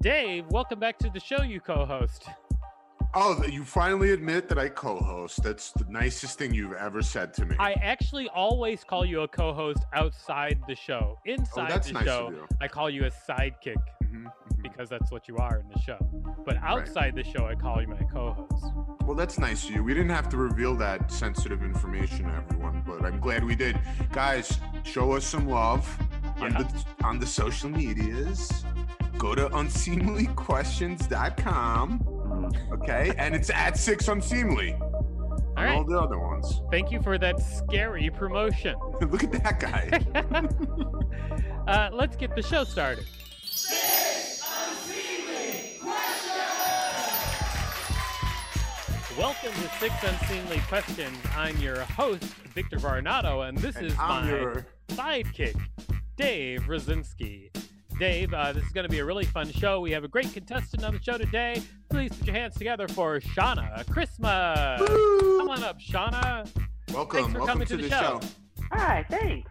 Dave, welcome back to the show you co-host. Oh, you finally admit that I co-host. That's the nicest thing you've ever said to me. I actually always call you a co-host outside the show. Inside that's the nice show. I call you a sidekick Mhm, mhm. because that's what you are in the show. But outside the show, I call you my co-host. Well, that's nice of you. We didn't have to reveal that sensitive information to everyone, but I'm glad we did. Guys, show us some love on the on the social medias. Go to unseemlyquestions.com. Okay, and it's at six unseemly. All all the other ones. Thank you for that scary promotion. Look at that guy. uh, let's get the show started. Welcome to Six Unseemly Questions. I'm your host, Victor Varnado, and this And is I'm my your- sidekick, Dave Rosinski. Dave, uh, this is going to be a really fun show. We have a great contestant on the show today. Please put your hands together for Shauna Christmas. Come on up, Shauna. Welcome, Thanks for welcome coming to, to the the show. show. Hi, thanks.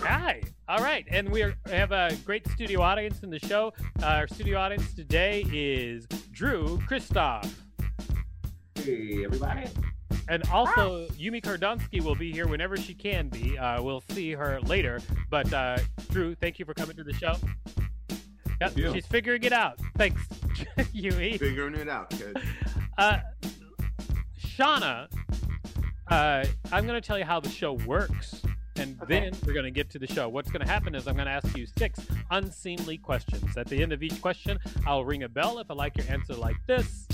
Hi. All right, and we, are, we have a great studio audience in the show. Uh, our studio audience today is Drew Christoph, Hey, everybody. and also Yumi Kardonsky will be here whenever she can be. Uh, we'll see her later. But uh, Drew, thank you for coming to the show. Yep, you. she's figuring it out. Thanks, Yumi. Figuring it out, kid. Uh, Shauna, uh, I'm going to tell you how the show works, and Okay. then we're going to get to the show. What's going to happen is I'm going to ask you six unseemly questions. At the end of each question, I'll ring a bell if I like your answer like this.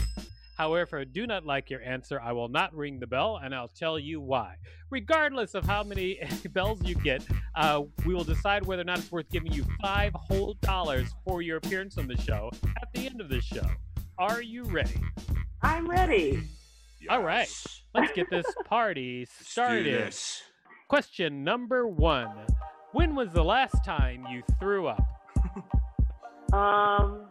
However, if I do not like your answer, I will not ring the bell, and I'll tell you why. Regardless of how many bells you get, uh, we will decide whether or not it's worth giving you five whole dollars for your appearance on the show at the end of the show. Are you ready? I'm ready. All right. Let's get this party Let's do started. this. Question number one When was the last time you threw up? Um,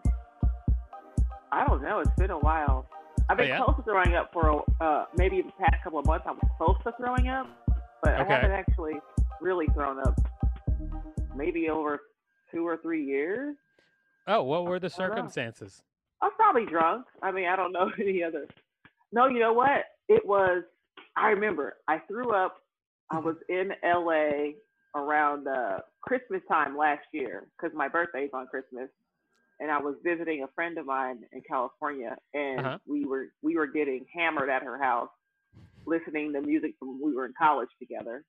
I don't know. It's been a while. I've been Oh, yeah? close to throwing up for uh, maybe the past couple of months. I was close to throwing up, but Okay. I haven't actually really thrown up. Maybe over two or three years. Oh, what were the I don't know. circumstances? I was probably drunk. I mean, I don't know any other. No, you know what? It was. I remember. I threw up. I was in LA around uh, Christmas time last year because my birthday's on Christmas, and I was visiting a friend of mine in California, and Uh-huh. we were we were getting hammered at her house, listening to music from when we were in college together,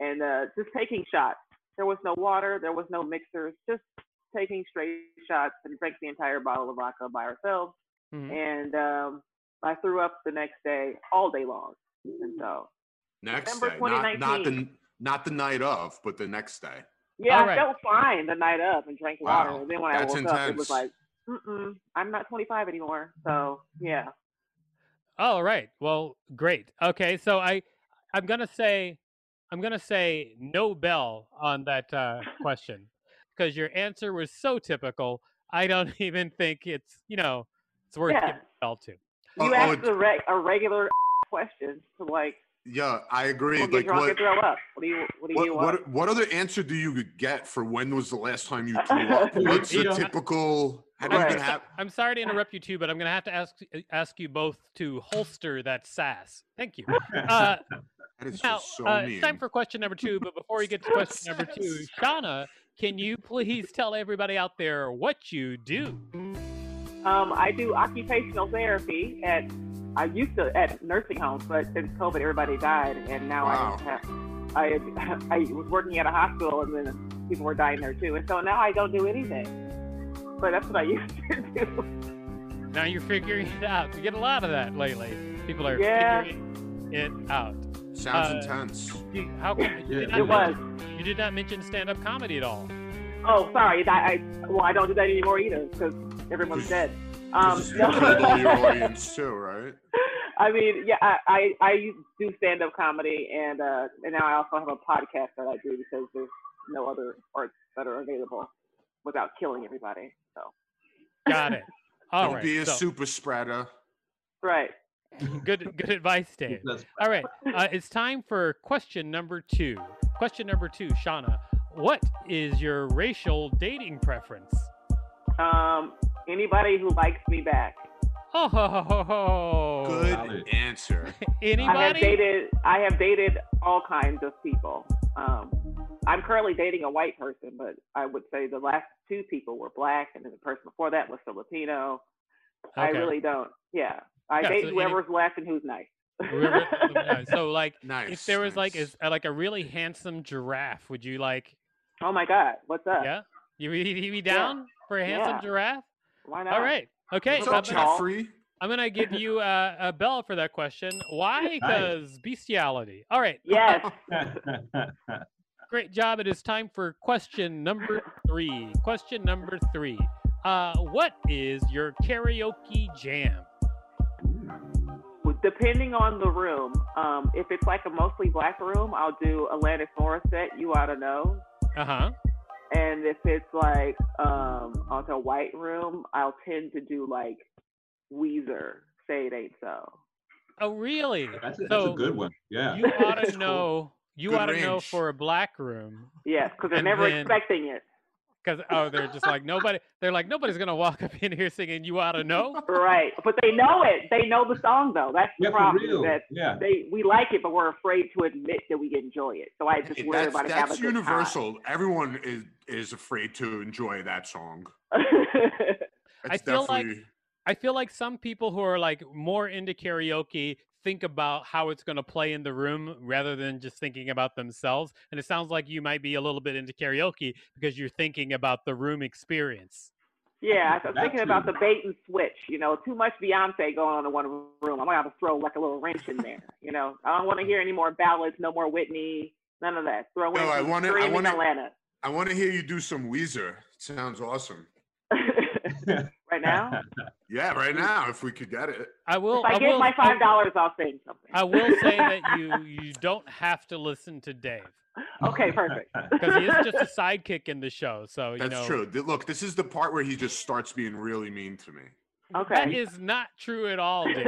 and uh, just taking shots. There was no water. There was no mixers. Just taking straight shots and drank the entire bottle of vodka by ourselves. Mhm. And um, I threw up the next day, all day long. And so, Next December day, not, not the not the night of, but the next day. Yeah, All I right. felt fine the night up and drank water. And then when I that's woke up, it was like, Mm-mm, I'm not 25 anymore. So, yeah. All right. Well, great. Okay, so I, I'm gonna say, I'm gonna say no bell on that uh, question because your answer was so typical. I don't even think it's, you know, it's worth Yeah. giving a bell to. You Oh, oh, asked it- a, re- a regular question to like, Yeah, I agree. well, get Like drunk what, and throw up. What do you, what do you want? what what other answer do you get for when was the last time you threw up? What's You the don't have- typical? Have you Right. been have? I'm sorry to interrupt you too, but I'm gonna have to ask ask you both to holster that sass. Thank you. Uh, That is Now, just so uh, mean. it's time for question number two. But before we get to question number two, Shauna, can you please tell everybody out there what you do? Um, I do occupational therapy at, I used to at nursing homes, but since COVID, everybody died. And now Wow. I, have, I, I was working at a hospital and then people were dying there too. And so now I don't do anything. But that's what I used to do. Now you're figuring it out. We get a lot of that lately. People are Yeah. figuring it out. Sounds uh, intense. You, how come you, did not It was. mention, you did not mention stand-up comedy at all? Oh, sorry. I, I well, I don't do that anymore either because everyone's dead. Um, This is- you killed all your audience too, right? I mean, yeah, I, I, I do stand up comedy and uh, and now I also have a podcast that I do because there's no other arts that are available without killing everybody. So Got it. All Don't right. be a so, super spreader. right. good good advice, Dave. All right. Uh, it's time for question number two. Question number two, Shauna. What is your racial dating preference? Um, anybody who likes me back. Oh, ho, ho, ho, ho. Good Valid. answer. I have dated I have dated all kinds of people. Um, I'm currently dating a white person, but I would say the last two people were black, and then the person before that was Filipino. I really don't. Yeah, I Yeah, date so any- whoever's left and who's nice. Whoever- so like, Nice. if there was like nice. is uh, like a really handsome giraffe, would you like? oh my God, what's up? Yeah, you you you be down for a handsome Yeah. giraffe? Why not? All right. Okay. What's I'm gonna, Jeffrey? I'm gonna give you uh, a bell for that question. Why? Because bestiality. All right. Yes. Great job. It is time for question number three. Question number three. Uh, what is your karaoke jam? Depending on the room, um, if it's like a mostly black room, I'll do Alanis Morissette. You ought to know. Uh huh. And if it's like um on a white room, I'll tend to do like Weezer. Say it ain't so. Oh, really? That's a, that's a good one. Yeah. You ought That's to cool. know. You Good ought to know for a black room. Yes, because they're never then- expecting it. Because oh, they're just like nobody. They're like nobody's gonna walk up in here singing "You Ought to Know." Right. But they know it. They know the song though. That's the Yeah, for problem. is real. That Yeah. they we like it, but we're afraid to admit that we enjoy it. So I just worry That's, about it having that's a good universal. Everyone is is afraid to enjoy that song. time. That's feel like- I feel like some people who are like more into karaoke think about how it's going to play in the room rather than just thinking about themselves. And it sounds like you might be a little bit into karaoke because you're thinking about the room experience. yeah, I was That thinking about the bait and switch. You know, too much Beyonce going on in one room. I'm gonna have to throw like a little wrench in there. You know, I don't want to hear any more ballads, no more Whitney, none of that. Throw in No, I wanna- I wanna- Atlanta. I want to hear you do some Weezer. Sounds awesome. right now, Yeah, right now, if we could get it. I will. if I, I get will, my five dollars, I'll sing something. I will say that you you don't have to listen to Dave Okay, perfect. because he is just a sidekick in the show. So you That's know true. Look, this is the part where he just starts being really mean to me. Okay. that is not true at all, Dave.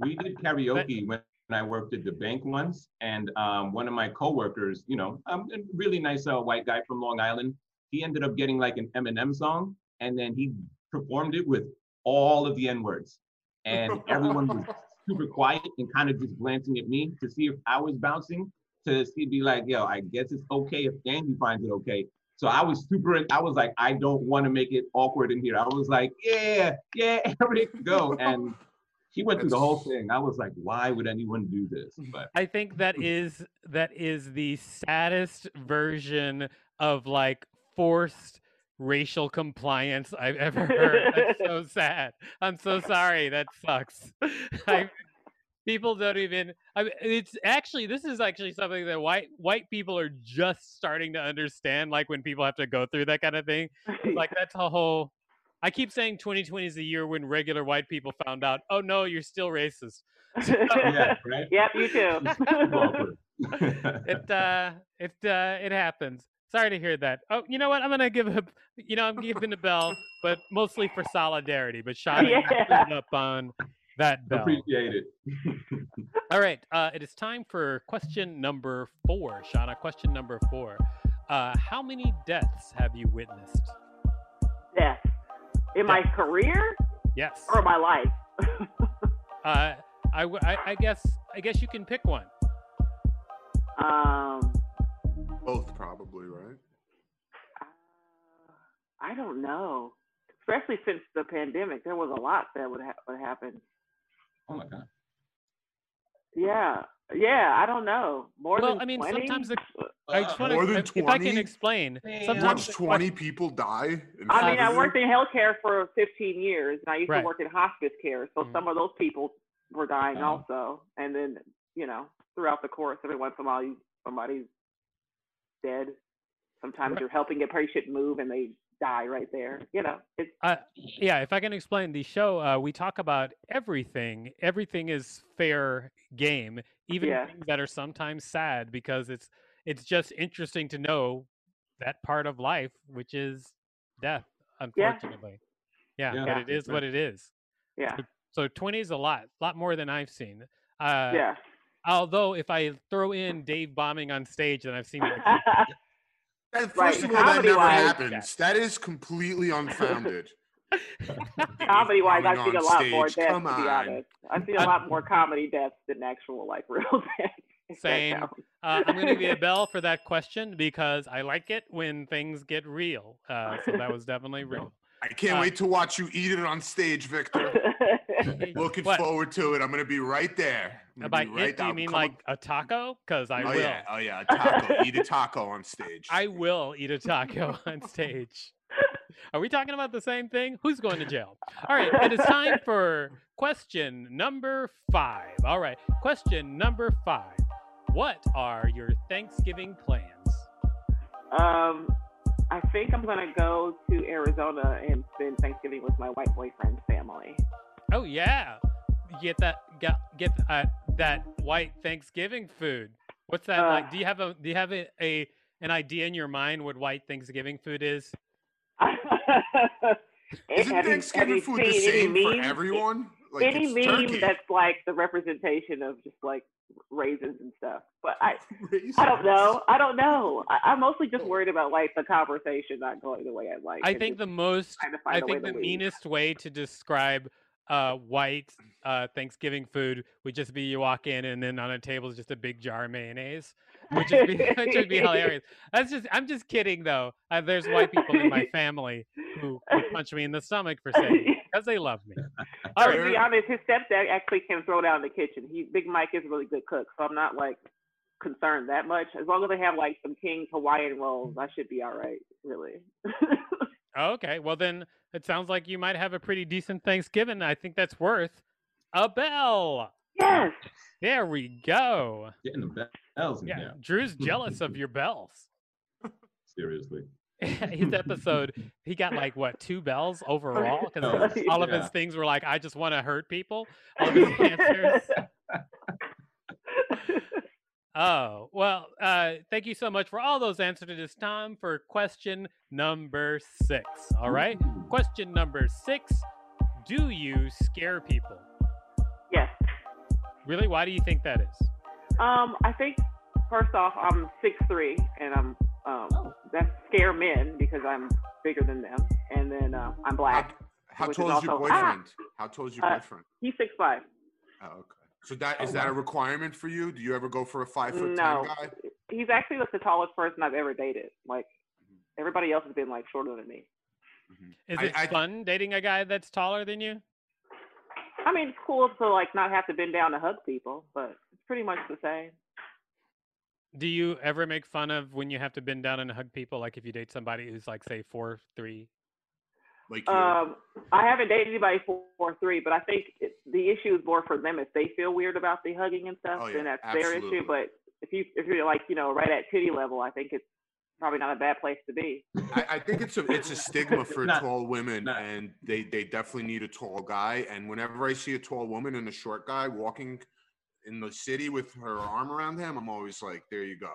we did karaoke when I worked at the bank once, and um, one of my coworkers, you know, um, a really nice uh, white guy from Long Island, he ended up getting like an Eminem song, and then he performed it with all of the N words, and everyone was super quiet and kind of just glancing at me to see if I was bouncing, to see be like, yo, I guess it's okay if Andy finds it okay. So I was super. I was like, I don't want to make it awkward in here. I was like, yeah, yeah, everybody can go. And he went through the whole thing. I was like, why would anyone do this? Mm. But I think that is that is the saddest version of like forced racial compliance I've ever heard. That's so sad. I'm so sorry. That sucks. I, people don't even. I mean, it's actually this is actually something that white white people are just starting to understand. Like when people have to go through that kind of thing. Like that's a whole. I keep saying 2020 is the year when regular white people found out. Oh no, you're still racist. yeah, right. Yep, you too. It uh it uh it happens sorry to hear that. Oh you know what? I'm gonna give a you know i'm giving a bell but mostly for solidarity but Shauna, Yeah. up on that bell. Appreciate it. all right uh it is time for question number four. Shauna question number four. Uh how many deaths have you witnessed? Death. In my career? Yes. Or my life? uh I, I, I guess i guess you can pick one. Um, Both probably, right? I don't know. Especially since the pandemic, there was a lot that would, ha- would happen. Oh my god. Yeah, yeah. I don't know. More well than i mean 20? sometimes the, i just want More to than if, if i can explain Damn. You sometimes watched the 20 people die? in I mean, I worked in healthcare for 15 years, and I used Right. to work in hospice care. So Mhm. some of those people were dying Wow. also. And then, you know, throughout the course, every once in a while, you, somebody's dead. Sometimes Right. you're helping a patient move and they die right there. You know, it's Uh, yeah, if I can explain the show, uh, we talk about everything. Everything is fair game, even Yeah. things that are sometimes sad because it's it's just interesting to know that part of life, which is death, unfortunately. Yeah, Yeah. but it is what it is. yeah, So 20 is a lot, lot more than I've seen. Uh, yeah. Although if I throw in Dave bombing on stage, then I've seen like That, first Right, of all, that never comedy-wise- happens. That is completely unfounded. comedy wise, I've Bombing seen a lot stage, more deaths. come To be honest, I've seen a I- lot more comedy deaths than actual like real deaths. if Same. Uh, I'm going to give you a bell for that question because I like it when things get real. Uh, so that was definitely real. I can't Uh, wait to watch you eat it on stage, Victor. Looking What? forward to it. I'm gonna be right there. I'm By right it, do you mean come like up- a taco? Because I oh will. yeah, oh yeah, a taco. eat a taco on stage. I will eat a taco on stage. Are we talking about the same thing? Who's going to jail? All right, it is time for question number five. All right, question number five. What are your Thanksgiving plans? um, I think I'm gonna go to Arizona and spend Thanksgiving with my white boyfriend's family. Oh yeah, get that get get uh, that white Thanksgiving food. What's that Uh, like? Do you have a do you have a, a an idea in your mind what white Thanksgiving food is? Isn't Have Thanksgiving you food the same for everyone? Like any meme turkey. that's like the representation of just like raisins and stuff. But I, I don't know. I don't know. I, I'm mostly just worried about like the conversation not going the way I'd like. I think the most trying to find I a way think the meanest way to describe uh, white uh, Thanksgiving food would just be you walk in and then on a table is just a big jar of mayonnaise, which would be which would be hilarious. That's just I'm just kidding though. Uh, there's white people in my family who would punch me in the stomach for saying it because they love me. All to be honest, his stepdad actually can throw down in the kitchen. He Big Mike is a really good cook, so I'm not like concerned that much. As long as they have like some King's Hawaiian rolls, I should be all right. Really. okay. Well then, it sounds like you might have a pretty decent Thanksgiving. I think that's worth a bell. yes. There we go. Getting the bells in Yeah, here. Drew's jealous of your bells. Seriously. his episode, he got like what two bells overall because Oh, all of his things were like, "I just want to hurt people." All of his answers. Oh well, uh, thank you so much for all those answers. It is time for question number six. All right, Ooh. question number six: Do you scare people? yes. Really? Why do you think that is? Um, I think first off, I'm six three, and I'm um Oh. that scare men because I'm bigger than them, and then uh, I'm black. how which tall is is your also- Ah! boyfriend? How tall is your Uh, boyfriend? He's six five. Oh, okay. So that is Oh, that a requirement for you? Do you ever go for a five foot No, ten guy? he's actually like the tallest person I've ever dated. Like Mhm. everybody else has been like shorter than me. Mhm. Is I- it I- fun dating a guy that's taller than you? I mean, it's cool to like not have to bend down to hug people, but it's pretty much the same. Do you ever make fun of when you have to bend down and hug people? Like if you date somebody who's like say four three. Like you. Um, I haven't dated anybody for, for three, but I think it, the issue is more for them if they feel weird about the hugging and stuff, Oh, yeah, then that's their issue. But if you if you're like you know right at titty level, I think it's probably not a bad place to be. I, I think it's a it's a stigma for Not- tall women, not- and they they definitely need a tall guy. And whenever I see a tall woman and a short guy walking in the city with her arm around him, I'm always like, there you go.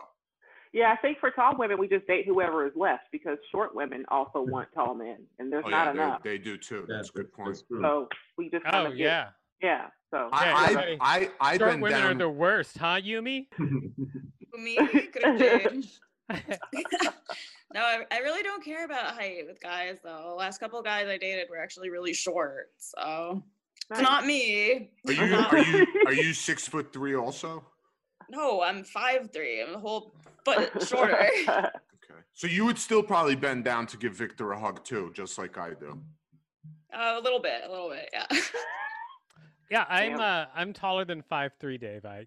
Yeah, I think for tall women, we just date whoever is left because short women also want tall men, and there's Oh not yeah, enough. they, they do too. Yeah, That's a good point. So we just kind Oh of get, yeah, yeah. So Yeah, I everybody- I I I've short been women are the worst, huh, Yumi? Me? Grenade. no, I, I really don't care about height with guys though. Last couple guys I dated were actually really short, so it's not me. Are you are you are you six foot three also? No, I'm five three. I'm a whole foot shorter. Okay, so you would still probably bend down to give Victor a hug too, just like I do. Uh, a little bit, a little bit, yeah. Yeah, I'm uh I'm taller than five three, Dave. I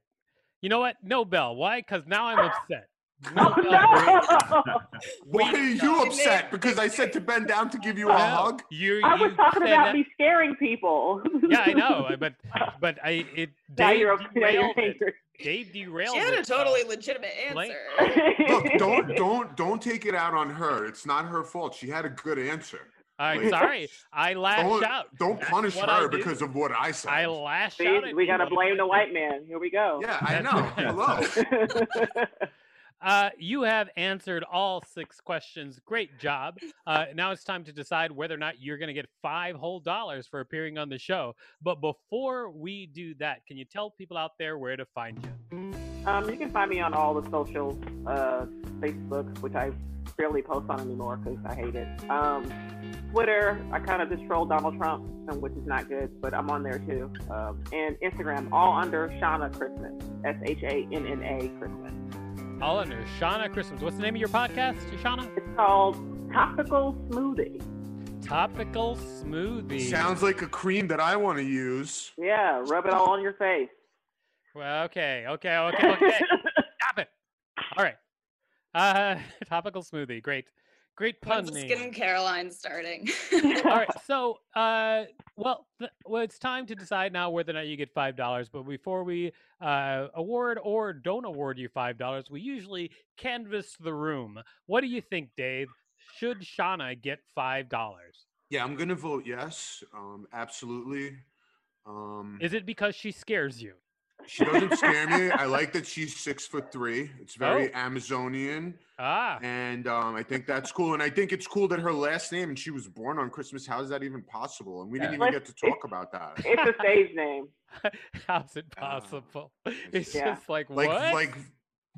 you know what? No bell. Why? Because now I'm upset. No no! Why are you upset? Because I said to bend down to give you a hug. You, I was you talking about that- me scaring people. Yeah, I know, but but I it now you're, now you're derailed it. angry. Dave derailed. She had a it, totally legitimate Blank- answer. Look, don't don't don't take it out on her. It's not her fault. She had a good answer. I'm like- sorry. I lash Don't, out. don't That's punish her because of what I said. I lash See, out. We got to blame the white man. Here we go. yeah, I know. Hello. Uh, you have answered all six questions. Great job. Uh, now it's time to decide whether or not you're going to get five whole dollars for appearing on the show. But before we do that, can you tell people out there where to find you? Um, you can find me on all the socials, uh, Facebook, which I barely post on anymore because I hate it. Um, Twitter, I kind of just troll Donald Trump, which is not good, but I'm on there too. Um, and Instagram, all under Shauna Christmas, S H A N N A Christmas. All under Shauna Christmas. What's the name of your podcast, Shauna? It's called Topical Smoothie. Topical Smoothie. Sounds like a cream that I want to use. Yeah, rub it all on your face. Well, okay, okay, okay, okay. Stop it. All right. Uh, topical smoothie. Great, great pun When's the name. skin Caroline starting? All right. So, uh, well, th- well, it's time to decide now whether or not you get five dollars. But before we uh, award or don't award you five dollars, we usually canvass the room. What do you think, Dave? Should Shauna get five dollars? Yeah, I'm gonna vote yes. Um, absolutely. Um, Is it because she scares you? She doesn't scare me. I like that she's six foot three. It's very Oh. Amazonian, Ah, and um, I think that's cool. And I think it's cool that her last name and she was born on Christmas. How is that even possible? And we didn't Yeah. even get to talk about that. It's a stage name. how's it possible? It's Yeah. just like Like what? like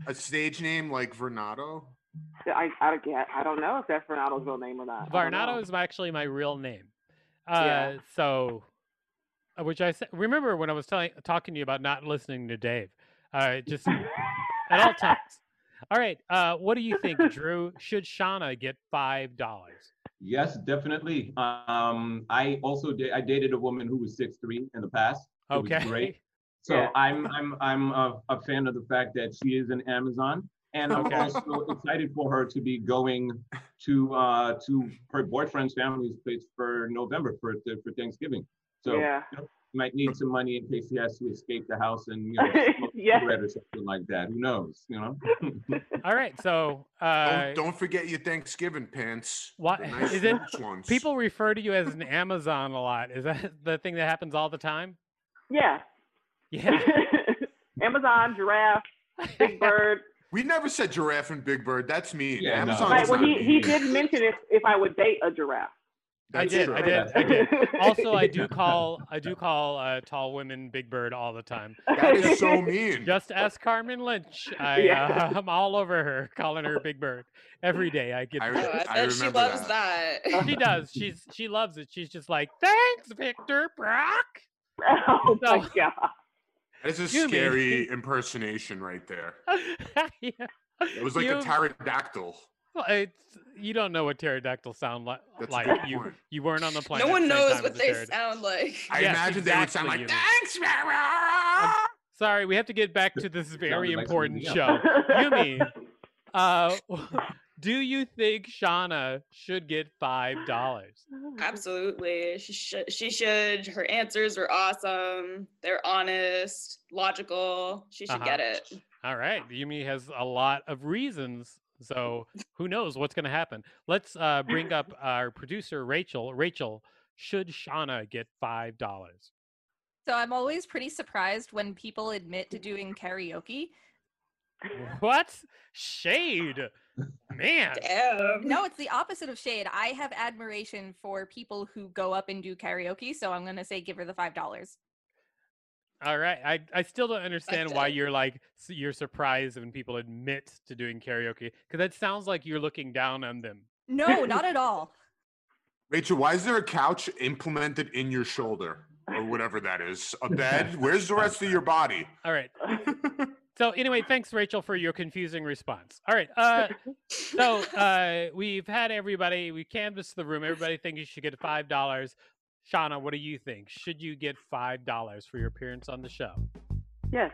a stage name like Varnado. I, I, get- I don't know if that's Varnado's real name or not. I don't know. Varnado is actually my real name. Uh, Yeah. So, uh, which I remember when I was telling, talking to you about not listening to Dave, uh, just at all times. All right. Uh, what do you think, Drew? Should Shauna get five dollars? Yes, definitely. Um, I also da- I dated a woman who was six three in the past. It Okay. great. So Yeah. I'm I'm I'm a, a fan of the fact that she is an Amazon, and I'm Okay. also excited for her to be going to uh, to her boyfriend's family's place for November for for Thanksgiving. So Yeah. you know, might need some money in case he has to escape the house and you know, Yeah. cigarette or something like that. Who knows? You know. All right. So, uh, Don't, don't forget your Thanksgiving pants. What- nice is it- ones. people refer to you as an Amazon a lot. Is that the thing that happens all the time? Yeah. Yeah. Amazon, giraffe, Big Bird. We never said giraffe and Big Bird. That's me. Yeah, no. Right. Well, he, he mean. did mention if, if I would date a giraffe. I did. true. I did. I did. Also, I do call I do call uh, tall women Big Bird all the time. That is so mean. Just ask Carmen Lynch. I, Yeah. uh, I'm all over her, calling her Big Bird every day. I get. I Oh, re- I I she loves that. that. she does. She's she loves it. She's just like, thanks, Victor Brock. oh my god. That is a You mean- scary impersonation right there. yeah. It was like You- a pterodactyl. Well, it's, you don't know what pterodactyls sound li- That's a like. good You point. you weren't on the planet. no at one the same knows time what as a they pterod- sound like. I Yes, imagine they would sound like, Yumi. thanks, Mara. Sorry, we have to get back to this very Sounded like important something show. Yumi, uh, do you think Shauna should get five dollars? Absolutely. She should she should. Her answers are awesome. They're honest, logical. She should Uh-huh. get it. All right, Yumi has a lot of reasons, so who knows what's going to happen? Let's uh, bring up our producer Rachel. Rachel, should Shauna get five dollars? So I'm always pretty surprised when people admit to doing karaoke. What shade, man? Damn. No, it's the opposite of shade. I have admiration for people who go up and do karaoke, so I'm gonna say give her the five dollars. All right, I I still don't understand why you're like you're surprised when people admit to doing karaoke because that sounds like you're looking down on them. No, not at all. Rachel, why is there a couch implemented in your shoulder or whatever that is? A bed? Where's the rest of your body? All right. So anyway, thanks Rachel for your confusing response. All right. Uh, so uh, we've had everybody. We canvassed the room. Everybody thinks you should get five dollars. Shauna, what do you think? Should you get five dollars for your appearance on the show? Yes.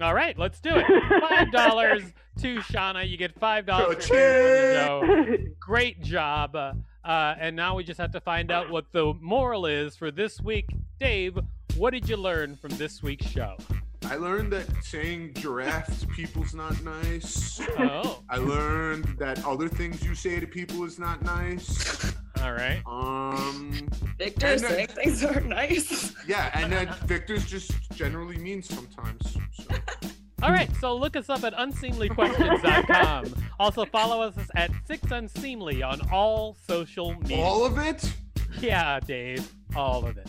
All right, let's do it. Five dollars to Shauna. You get five dollars for the show. Great job. Uh, uh, and now we just have to find out what the moral is for this week. Dave, what did you learn from this week's show? I learned that saying giraffe to people's not nice. Oh, I learned that other things you say to people is not nice. All right. Um, Victor And, uh, saying things are nice. yeah, and then Victor's just generally mean sometimes. So. All right, so look us up at unseemlyquestions.com. Also, follow us at Six Unseemly on all social media. All of it? Yeah, Dave, all of it.